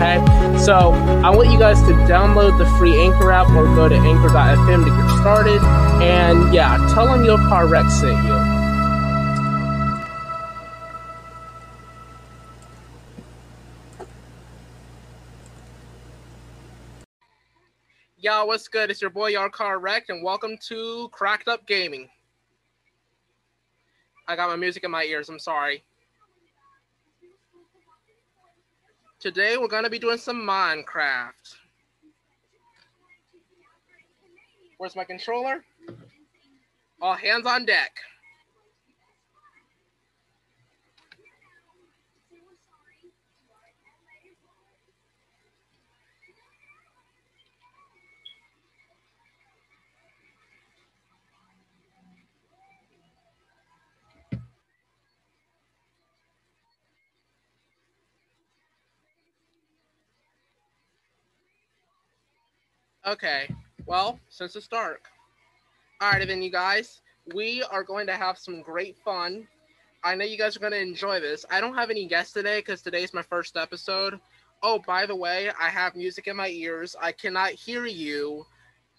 Okay, so I want you guys to download the free Anchor app or go to anchor.fm to get started. And yeah, tell them your car wreck sent you. Yo, what's good? It's your boy Yo Car Wrecked, and welcome to Cracked Up Gaming. I got my music in my ears. I'm sorry. Today we're to be doing some Minecraft. Where's my controller? All hands on deck. Okay, well, since it's dark. All right, then, you guys, we are going to have some great fun. I know you guys are going to enjoy this. I don't have any guests today because today's my first episode. Oh, by the way, I have music in my ears. I cannot hear you,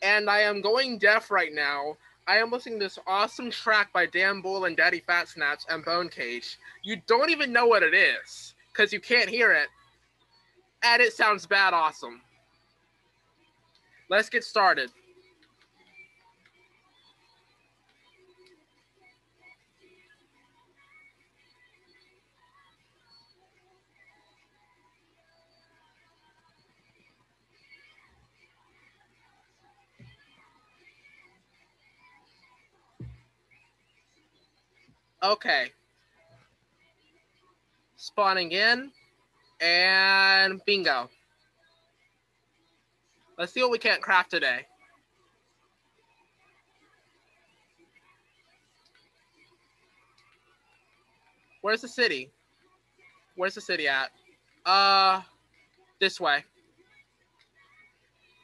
and I am going deaf right now. I am listening to this awesome track by Dan Bull and DaddyPhatSnaps and Bonecage. You don't even know what it is because you can't hear it, and it sounds bad awesome. Let's get started. Okay. Spawning in and bingo. Let's see what we can't craft today. Where's the city? Where's the city at? Uh, this way.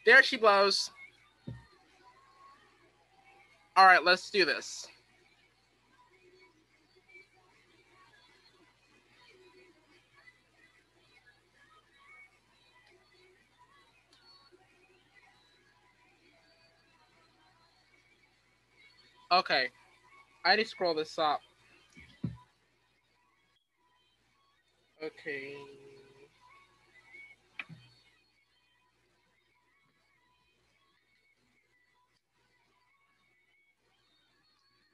There she blows. All right, let's do this. Okay. I need to scroll this up. Okay.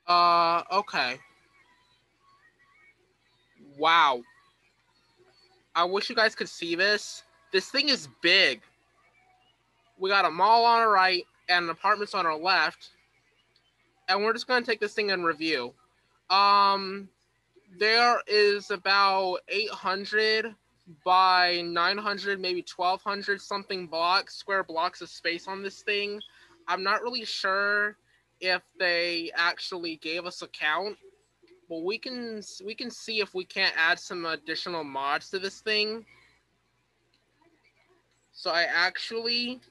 Uh, okay. Wow. I wish you guys could see this. This thing is big. We got a mall on our right and apartments on our left and we're just going to take this thing in review. Um, there is about 800 by 900, maybe 1200 something blocks, square blocks of space on this thing. I'm not really sure if they actually gave us a count, but we can we can see if we can't add some additional mods to this thing. So I actually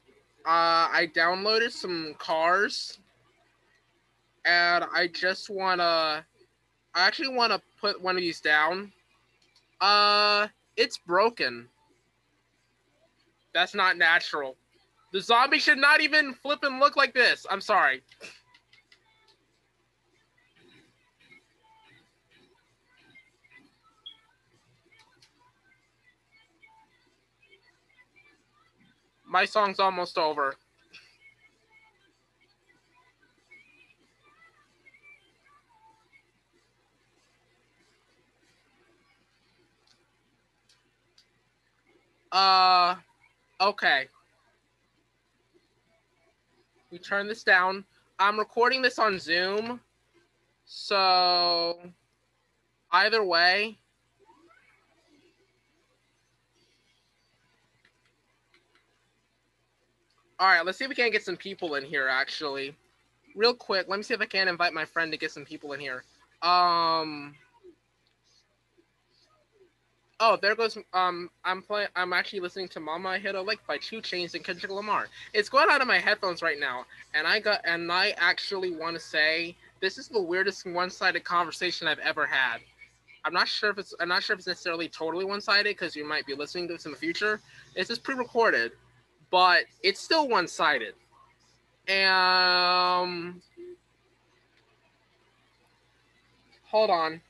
uh, I downloaded some cars, and I just wanna I actually want to put one of these down. Uh, it's broken. That's not natural. The zombie should not even flip and look like this. I'm sorry. My song's almost over. Uh, okay. We turn this down. I'm recording this on Zoom. So, either way, All right, let's see if we can get some people in here actually. Real quick, let me see if I can invite my friend to get some people in here. Um Oh, there goes. Um, I'm playing. I'm actually listening to "Mama I Hit a Lick" by 2 Chainz and Kendrick Lamar. It's going out of my headphones right now, and I got. And I actually want to say this is the weirdest one-sided conversation I've ever had. I'm not sure if it's. I'm not sure if it's necessarily totally one-sided because you might be listening to this in the future. This is pre-recorded, but it's still one-sided. And um, hold on.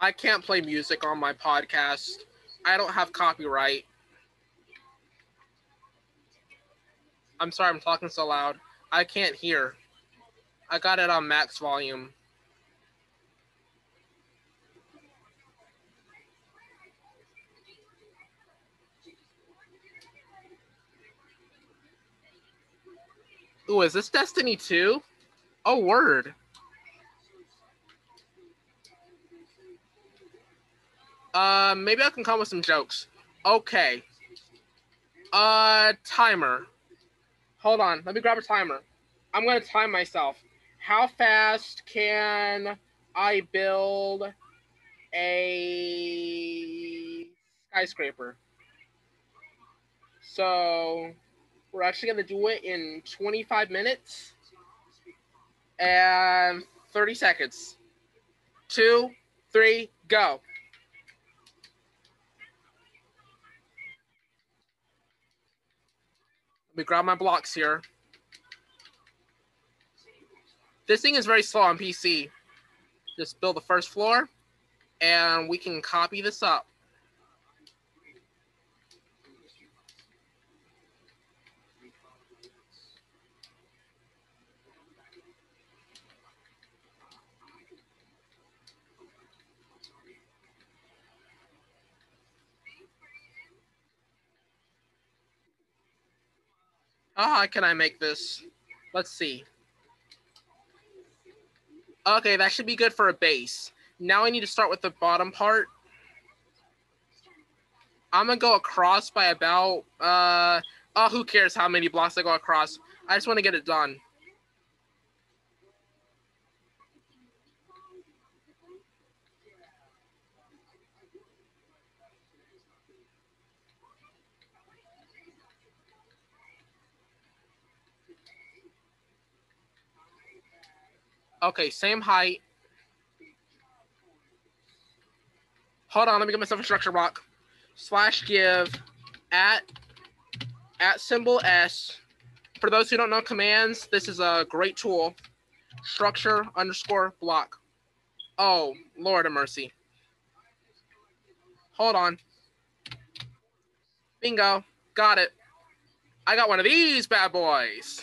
I can't play music on my podcast. I don't have copyright. I'm sorry, I'm talking so loud. I can't hear. I got it on max volume. Ooh, is this Destiny 2? Oh, word. Uh, maybe I can come with some jokes. Okay. Uh, timer. Hold on. Let me grab a timer. I'm to time myself. How fast can I build a skyscraper? So, we're actually to do it in 25 minutes and 30 seconds. Two, three, go. Me grab my blocks here. This thing is very slow on PC. Just build the first floor, and we can copy this up. How can I make this? Let's see. Okay, that should be good for a base. Now I need to start with the bottom part. I'm gonna go across by about, uh, oh, who cares how many blocks I go across. I just want to get it done. Okay, same height. Hold on, let me get myself a structure block. Slash give at at symbol S. For those who don't know commands, this is a great tool. Structure underscore block. Oh, Lord of mercy. Hold on. Bingo. Got it. I got one of these bad boys.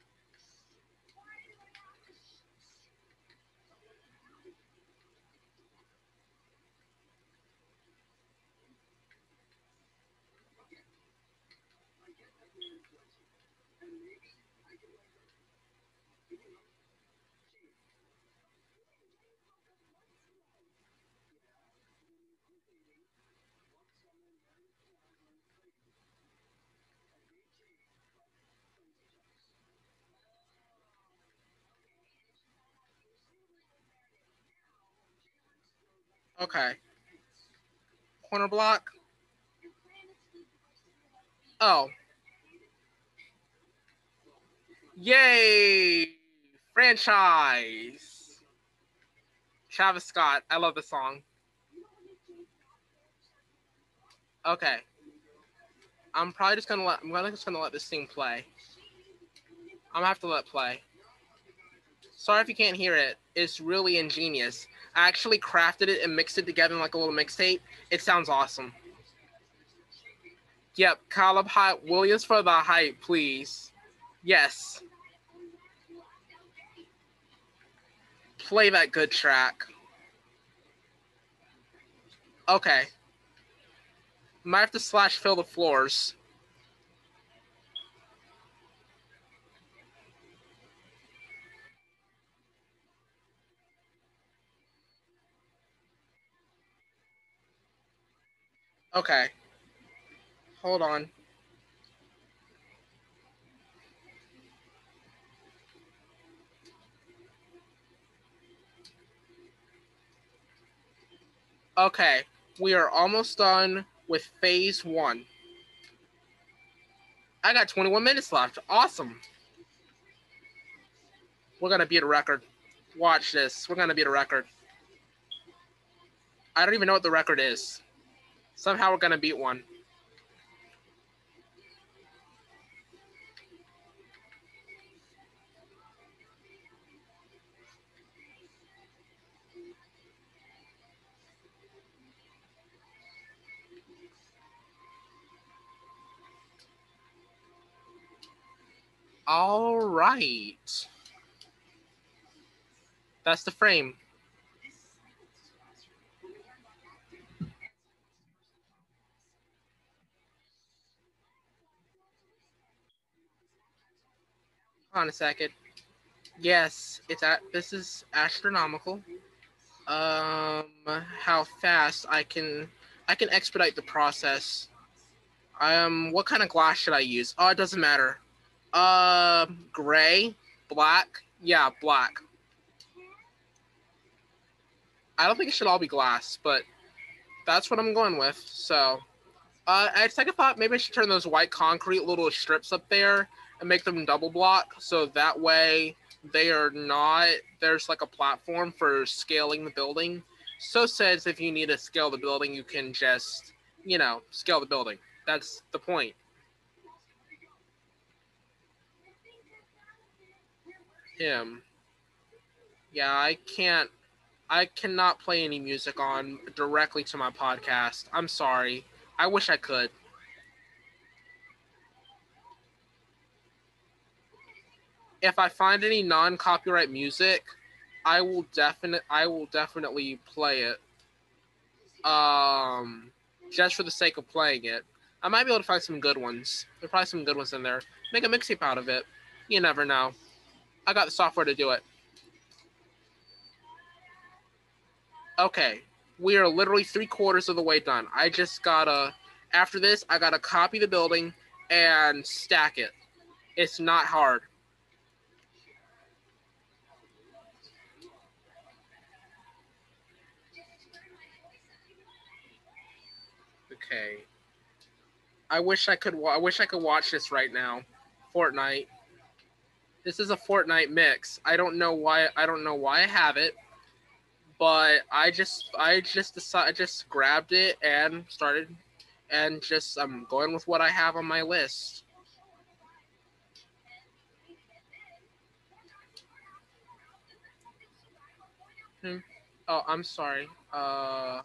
Okay. Corner block. Oh. Yay! Franchise. Travis Scott. I love the song. Okay. I'm probably just gonna let I'm gonna just gonna let this thing play. I'm gonna have to let play. Sorry if you can't hear it. It's really ingenious. I actually crafted it and mixed it together in like a little mixtape. It sounds awesome. Yep, Caleb Hype Williams for the hype, please. Yes. Play that good track. Okay. Might have to slash fill the floors. Okay. Hold on. Okay, we are almost done with phase one. I got 21 minutes left. Awesome. We're going to beat a record. Watch this. We're going to beat a record. I don't even know what the record is. Somehow we're to beat one. All right. That's the frame. On a second. Yes, it's at this is astronomical. Um, how fast I can I can expedite the process. Um, what kind of glass should I use? Oh, it doesn't matter. Uh, gray, black. Yeah, black. I don't think it should all be glass, but that's what I'm going with. So, uh, I second thought maybe I should turn those white concrete little strips up there and make them double block, so that way they are not. There's like a platform for scaling the building. So says if you need to scale the building, you can just, you know, scale the building. That's the point. him. Yeah, I can't. I cannot play any music on directly to my podcast. I'm sorry. I wish I could. If I find any non-copyright music, I will definite I will definitely play it. Um just for the sake of playing it. I might be able to find some good ones. There's probably some good ones in there. Make a mixtape out of it. You never know. I got the software to do it. Okay, we are literally three quarters of the way done. I just gotta, after this, I gotta copy the building and stack it. It's not hard. Okay. I wish I could. I wish I could watch this right now. Fortnite. This is a Fortnite mix. I don't know why. I don't know why I have it, but I just I just decided I just grabbed it and started, and just I'm going with what I have on my list. Hmm. Oh, I'm sorry. Uh,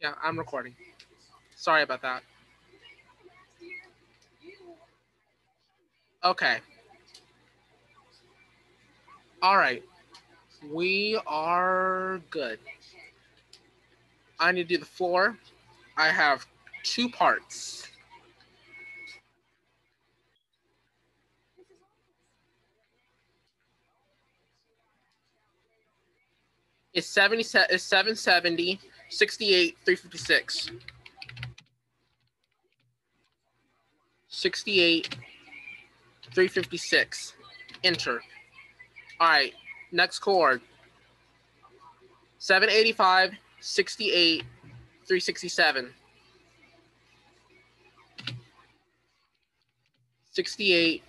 yeah, I'm recording. Sorry about that. Okay. All right. We are good. I need to do the floor. I have two parts. It's 70 it's 770 68 356 68 356 enter all right, next chord. 785, 68, 367. 68,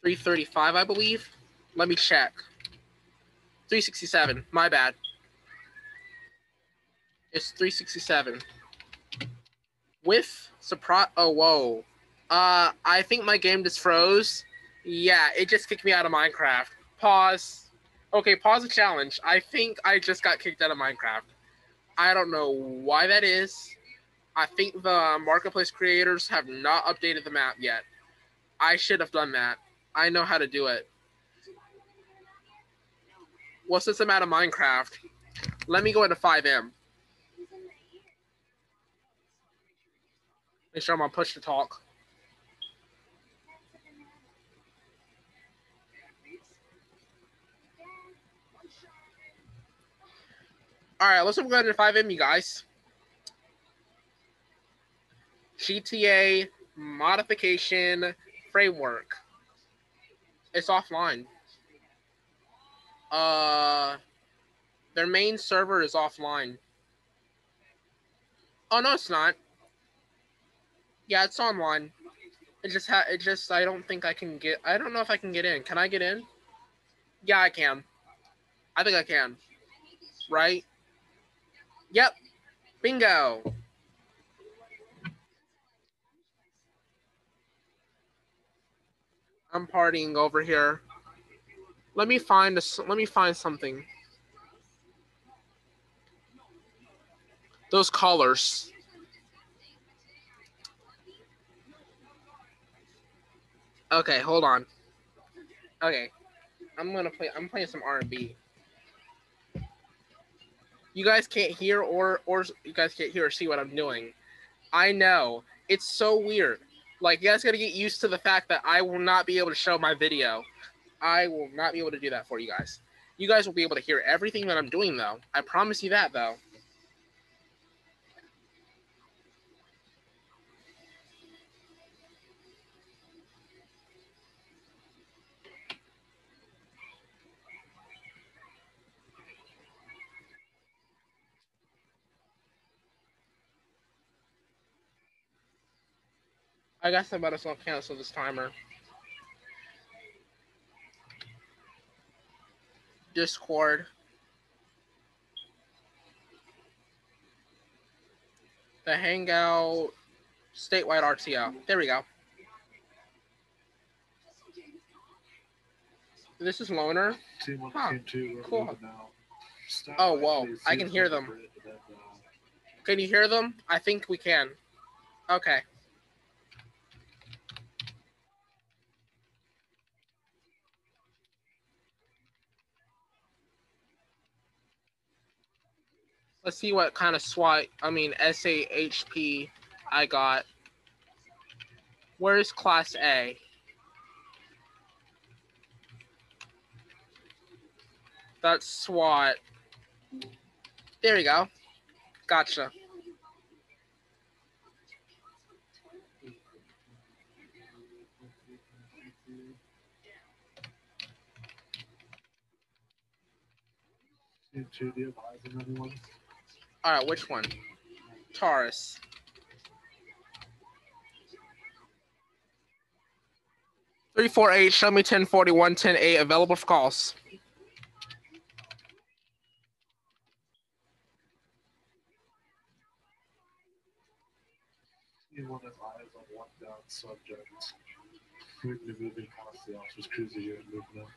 335, I believe. Let me check. 367, my bad. It's 367. With surprise. Oh, whoa. Uh, I think my game just froze. Yeah, it just kicked me out of Minecraft. Pause. Okay, pause the challenge. I think I just got kicked out of Minecraft. I don't know why that is. I think the marketplace creators have not updated the map yet. I should have done that. I know how to do it. Since I'm out of Minecraft, let me go into FiveM. Make sure I'm on push to talk. All right, let's go into FiveM, you guys. GTA modification framework. It's offline. Uh, their main server is offline. Oh no, it's not. Yeah, it's online. It just ha- it just I don't think I can get I don't know if I can get in. Can I get in? Yeah, I can. I think I can. Right? Yep. Bingo. I'm partying over here. Let me find a, let me find something. Those colors. Okay, hold on. Okay, I'm gonna play. I'm playing some R&B. You guys can't hear or or you guys can't hear or see what I'm doing. I know it's so weird. Like you guys gotta get used to the fact that I will not be able to show my video. I will not be able to do that for you guys. You guys will be able to hear everything that I'm doing though. I promise you that though. I guess I might as well cancel this timer. Discord. The Hangout statewide RTO. There we go. This is Loner. Huh. Cool. Oh, whoa. I can hear them. Can you hear them? I think we can. Okay. Let's see what kind of SWAT, I mean SAHP I got. Where's Class A? That's SWAT. There we go. Gotcha. All right, which one? Taurus. Three four eight. Show me ten forty one ten eight. Available for calls. subject. Moving the officer's cruiser unit movement.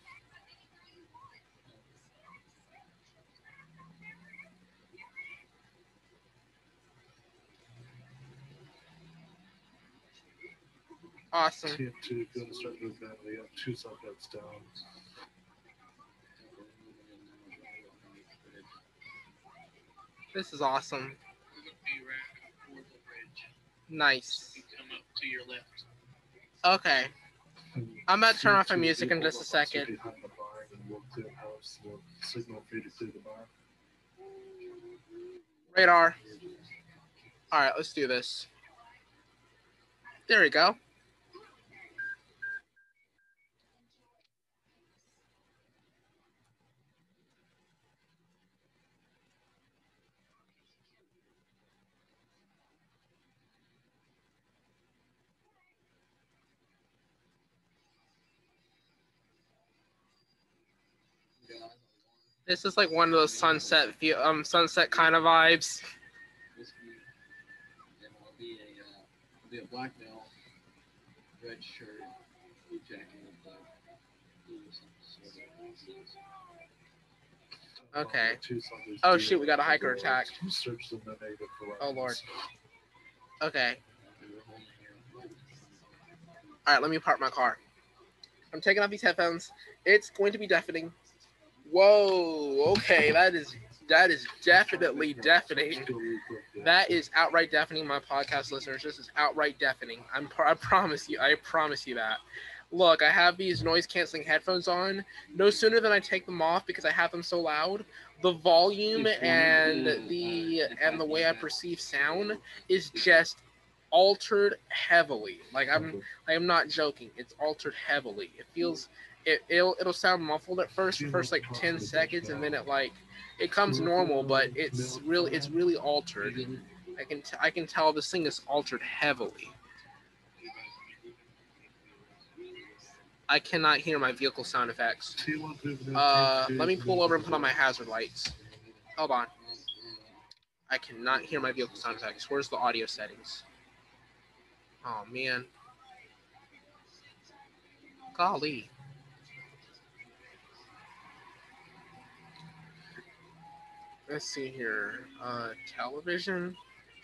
Awesome. TF2 gonna start moving. They got two subjects down. This is awesome. Nice. Come up to your left. Okay. I'm about to turn off my music in just a second. Behind the barn and we'll clear the house. We'll signal for you to clear the barn. Radar. All right, let's do this. There we go. This is like one of those sunset view, um sunset kind of vibes. This and it'll be a, uh, be a black belt, red shirt, jacket, with blue sort of- Okay. Oh shoot, we got a hiker attack. Two searches in the negative for Oh, Lord. Okay. and we're holding here. All right, let me park my car. I'm taking off these headphones. It's going to be deafening. Whoa. Okay, that is that is definitely deafening. That is outright deafening, my podcast listeners. This is outright deafening. I'm I promise you. I promise you that. Look, I have these noise canceling headphones on. No sooner than I take them off because I have them so loud, the volume and the and the way I perceive sound is just altered heavily. Like I'm I am not joking. It's altered heavily. It feels it it'll, it'll sound muffled at first, first like 10 seconds and then it like it comes normal, but it's really it's really altered. I can t- I can tell this thing is altered heavily. I cannot hear my vehicle sound effects. Uh, let me pull over and put on my hazard lights. Hold on. I cannot hear my vehicle sound effects. Where's the audio settings? Oh man. Golly. Let's see here. Uh, television.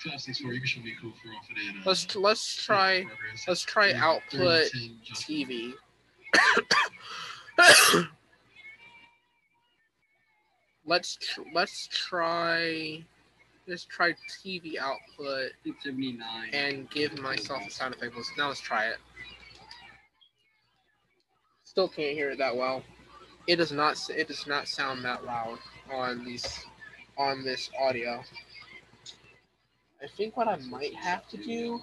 Classics for you should be cool for off of that. uh, Let's let's try let's try output TV. let's tr- let's try let's try TV output 79. and give myself a sound effect. Let's, now let's try it. Still can't hear it that well. It does not. It does not sound that loud on these on this audio. I think what I might have to do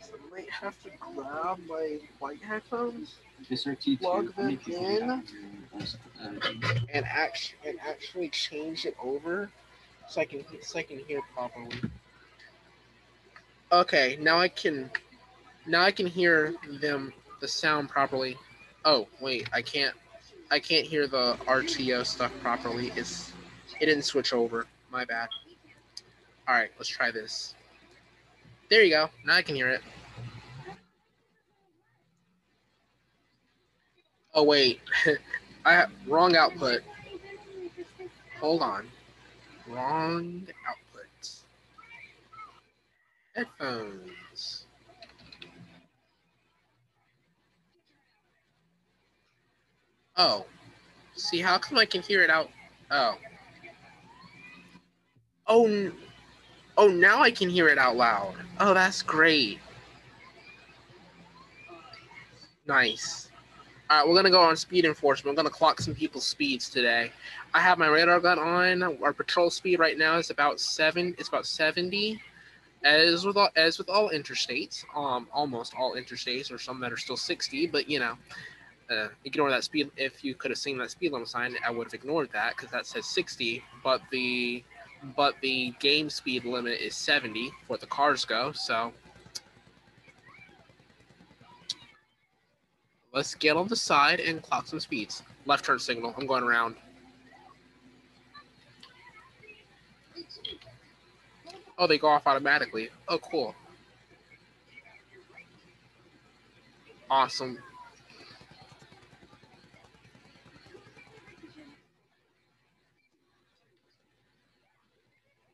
is I might have to grab my white headphones SRT2, plug them people do you in. have in your, uh, and act and actually change it over so I can so I can hear properly. Okay, now I can now I can hear them the sound properly. Oh wait, I can't I can't hear the RTO stuff properly. It's it didn't switch over. My bad. All right, let's try this. There you go. Now I can hear it. Oh wait, I have wrong output. Hold on. Wrong output. Headphones. Oh. See, how come I can hear it out? Oh. Oh. Oh, now I can hear it out loud. Oh, that's great. Nice. All right, we're gonna go on speed enforcement. We're gonna clock some people's speeds today. I have my radar gun on. Our patrol speed right now is about seven. It's about seventy. As with all, as with all interstates, um, almost all interstates, or some that are still sixty. But you know, uh, ignore that speed. If you could have seen that speed limit sign, I would have ignored that because that says sixty. But the but the game speed limit is seventy for the cars go. So Let's get on the side and clock some speeds. Left turn signal. I'm going around. Oh, they go off automatically. Oh, cool. Awesome.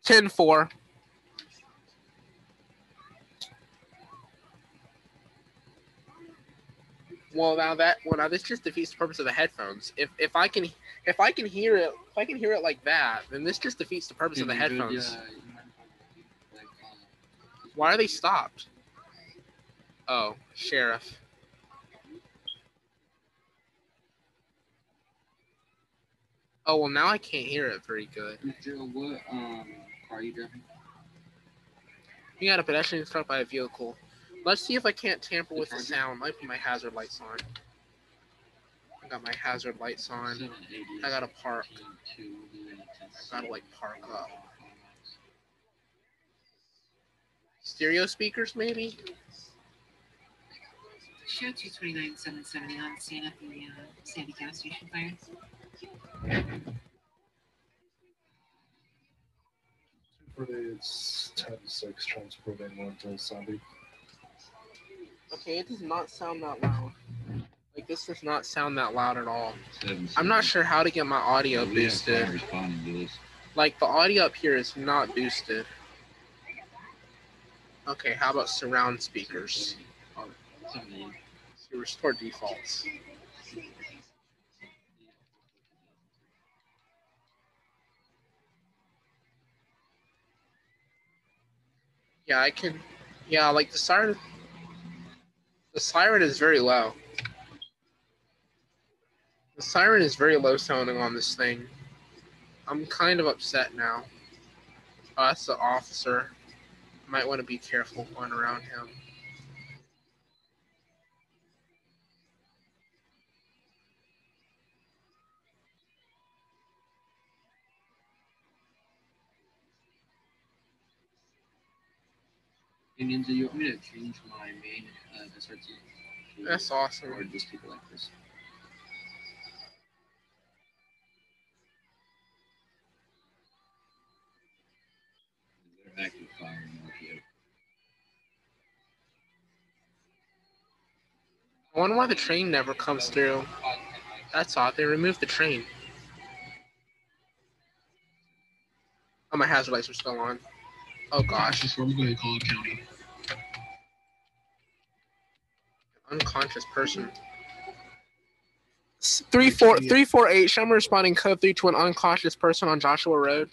Ten four. Well, now that well now this just defeats the purpose of the headphones. If if I can if I can hear it if I can hear it like that, then this just defeats the purpose of the headphones. you might have, like, Why are they stopped? Oh, sheriff. Oh well, now I can't hear it very good. Joe, what um, car are you driving? We got a pedestrian struck by a vehicle. Let's see if I can't tamper with the sound. Might put my hazard lights on. I got my hazard lights on. I gotta park. I gotta like park up. Stereo speakers, maybe. Show 229 770 on scene at the uh, Sandy gas station fire. It's 10 6 transporting one to Sandy. Okay, it does not sound that loud. Like this does not sound that loud at all. Seven, I'm not sure how to get my audio We have fire boosted. responding to this. Like the audio up here is not boosted. Okay, how about surround speakers? Seventy. So restore defaults. Yeah, I can. Yeah, like the siren. The siren is very low. The siren is very low sounding on this thing. I'm kind of upset now. Oh, that's the officer. Might want to be careful going around him. Indians, do you want me to change my main uh, SRT? to- That's awesome. Or just keep it like this? They're active fire. I wonder why the train never comes through. That's odd. They removed the train. Oh, my hazard lights are still on. Oh gosh, Just we're going to call it county. unconscious person. Three four three four eight. Show me responding code three to an unconscious person on Joshua Road.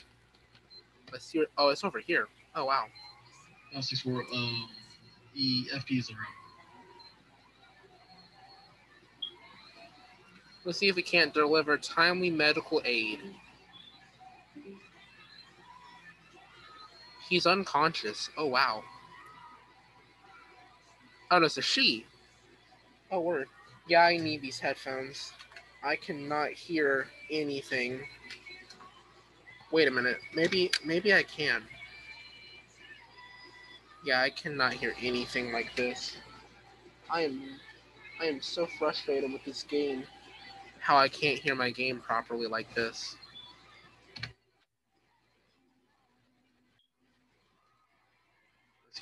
Let's see. Oh, it's over here. Oh wow. Now six. Um, the FP is around. Let's see if we can't deliver timely medical aid. He's unconscious. Oh wow. Oh no, it's a she. Oh word. Yeah, I need these headphones. I cannot hear anything. Wait a minute. Maybe maybe I can. Yeah, I cannot hear anything like this. I am I am so frustrated with this game how I can't hear my game properly like this.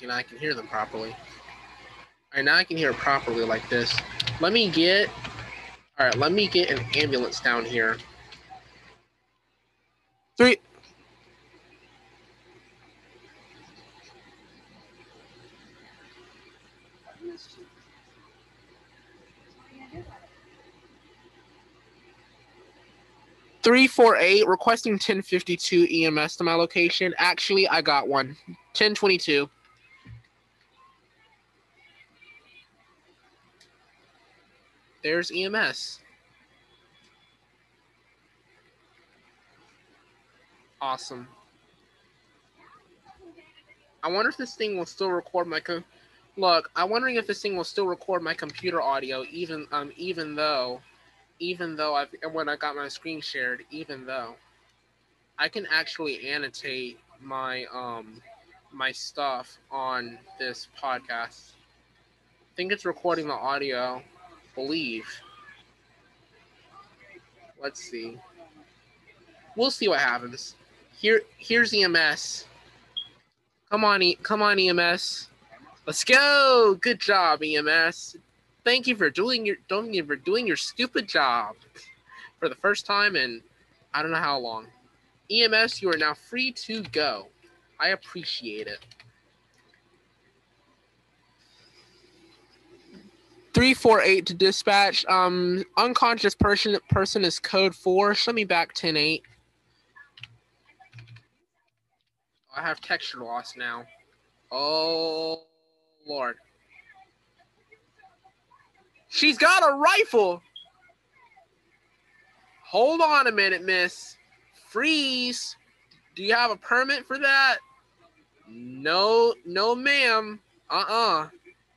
Now I can hear them properly. All right, now I can hear it properly like this. Let me get, all right, let me get an ambulance down here. Three. Three four eight requesting ten fifty two EMS to my location. Actually, I got one. Ten twenty two. There's EMS. Awesome. I wonder if this thing will still record my co- look. I'm wondering if this thing will still record my computer audio, even um, even though, even though I've when I got my screen shared, even though, I can actually annotate my um, my stuff on this podcast. I think it's recording the audio believe. Let's see. We'll see what happens. Here, here's EMS. Come on, e- come on, EMS. Let's go. Good job, EMS. Thank you for doing your don't you for doing your stupid job for the first time in I don't know how long. EMS, you are now free to go. I appreciate it. Three four eight to dispatch. Um, unconscious person person is code four. Show me back ten eight. I have texture loss now. Oh lord. She's got a rifle. Hold on a minute, miss. Freeze. Do you have a permit for that? No, no, ma'am. Uh-uh.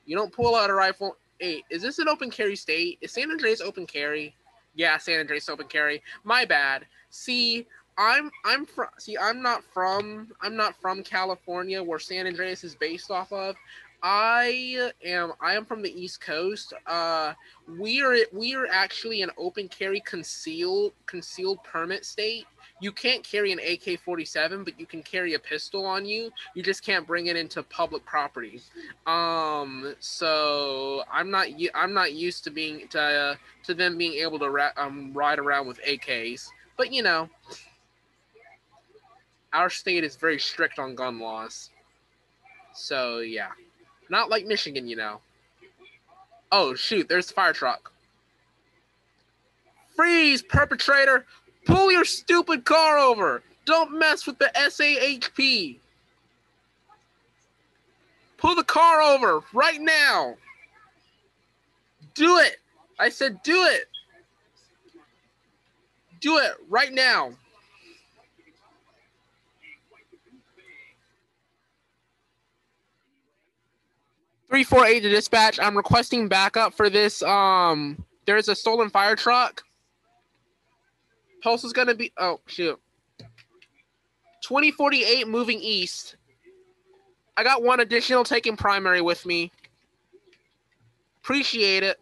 You don't pull out a rifle. Hey, is this an open carry state? Is San Andreas open carry? Yeah, San Andreas open carry. My bad. See, I'm I'm from see I'm not from I'm not from California where San Andreas is based off of. I am I am from the East Coast. Uh, we are we are actually an open carry concealed concealed permit state. You can't carry an AK-47, but you can carry a pistol on you. You just can't bring it into public property. Um, so I'm not I'm not used to being to uh, to them being able to ra- um, ride around with AKs. But you know, our state is very strict on gun laws. So yeah. Not like Michigan, you know. Oh shoot, there's the fire truck. Freeze, perpetrator! Pull your stupid car over! Don't mess with the SAHP! Pull the car over right now! Do it! I said do it! Do it right now! 348 to dispatch. I'm requesting backup for this. Um, there's a stolen fire truck. Pulse is gonna be. Oh shoot. 2048 moving east. I got one additional taking primary with me. Appreciate it.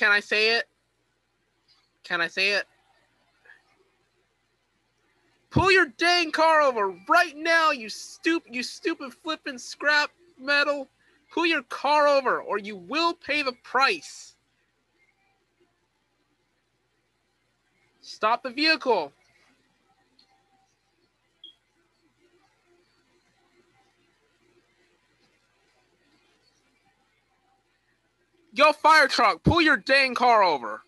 Can I say it? Can I say it? Pull your dang car over right now, you stupid, you stupid flipping scrap metal. Pull your car over, or you will pay the price. Stop the vehicle. Yo, fire truck, pull your dang car over.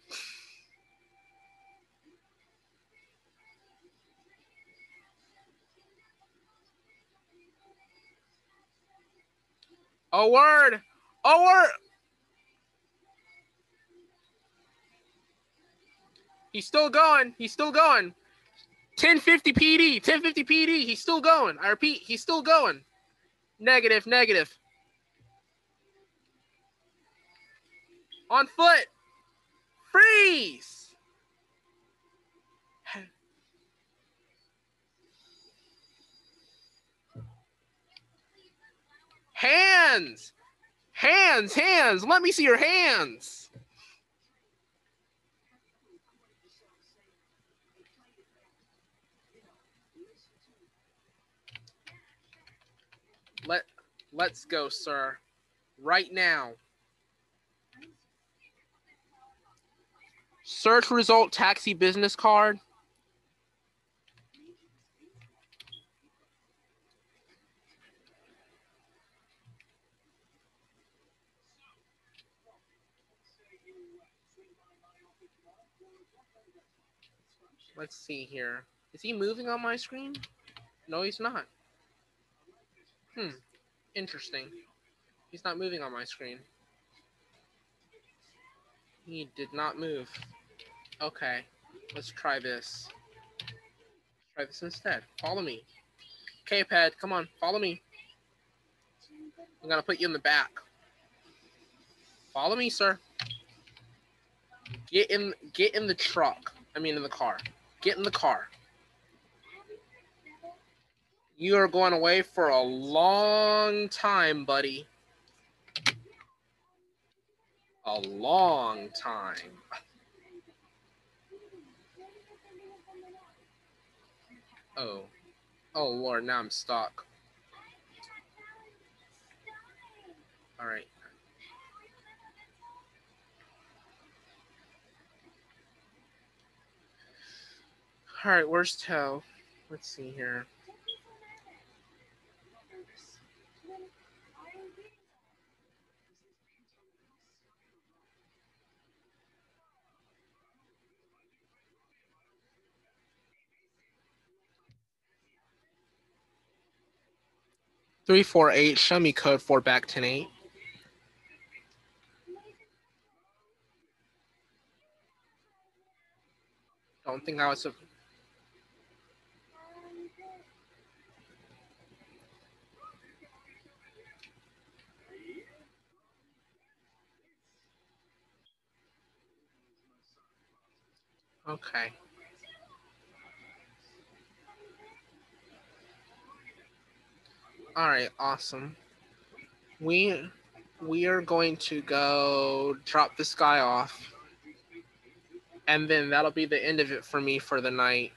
A word. A word. He's still going. He's still going. 1050 PD. 1050 PD. He's still going. I repeat, he's still going. Negative, negative. On foot. Freeze. Hands. Hands, hands. Let me see your hands. Let let's go, sir. Right now. Search result taxi business card. Let's see here. Is he moving on my screen? No, he's not. Hmm. Interesting. He's not moving on my screen. He did not move. Okay. Let's try this. Try this instead. Follow me. Okay, Ped, come on, follow me. I'm gonna put you in the back. Follow me, sir. Get in get in the truck. I mean in the car. Get in the car. You are going away for a long time, buddy. A long time. Oh. Oh, Lord, now I'm stuck. All right. All right, where's Toe? Let's see here. Three four eight. Show me code for back ten eight. don't think I was. A... Okay. All right, awesome. We we are going to go drop this guy off. And then that'll be the end of it for me for the night.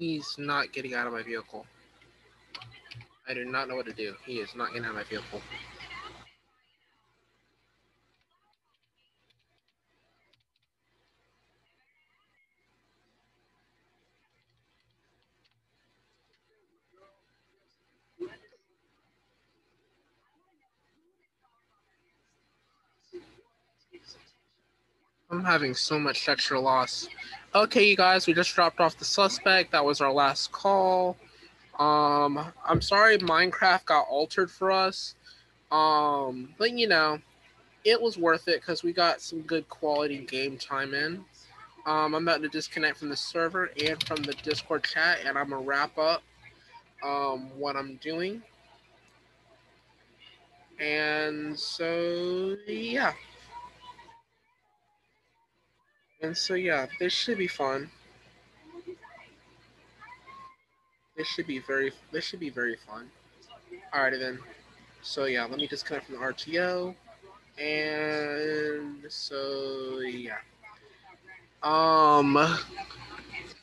He's not getting out of my vehicle. I do not know what to do. He is not getting out of my vehicle. I'm having so much extra loss. Okay, you guys, we just dropped off the suspect. That was our last call. Um, I'm sorry Minecraft got altered for us. Um, but you know, it was worth it because we got some good quality game time in. Um, I'm about to disconnect from the server and from the Discord chat, and I'm gonna wrap up um, what I'm doing. And so, yeah. And so yeah, this should be fun. This should be very this should be very fun. Alrighty then. So yeah, let me disconnect from the RTO. And so yeah. Um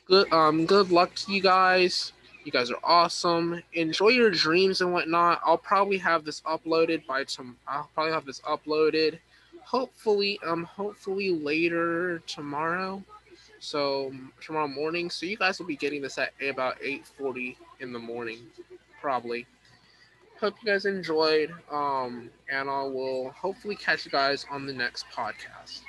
good um good luck to you guys. You guys are awesome. Enjoy your dreams and whatnot. I'll probably have this uploaded by tom I'll probably have this uploaded hopefully um hopefully later tomorrow. So tomorrow morning. So you guys will be getting this at about 8:40 in the morning probably. Hope you guys enjoyed um and I will hopefully catch you guys on the next podcast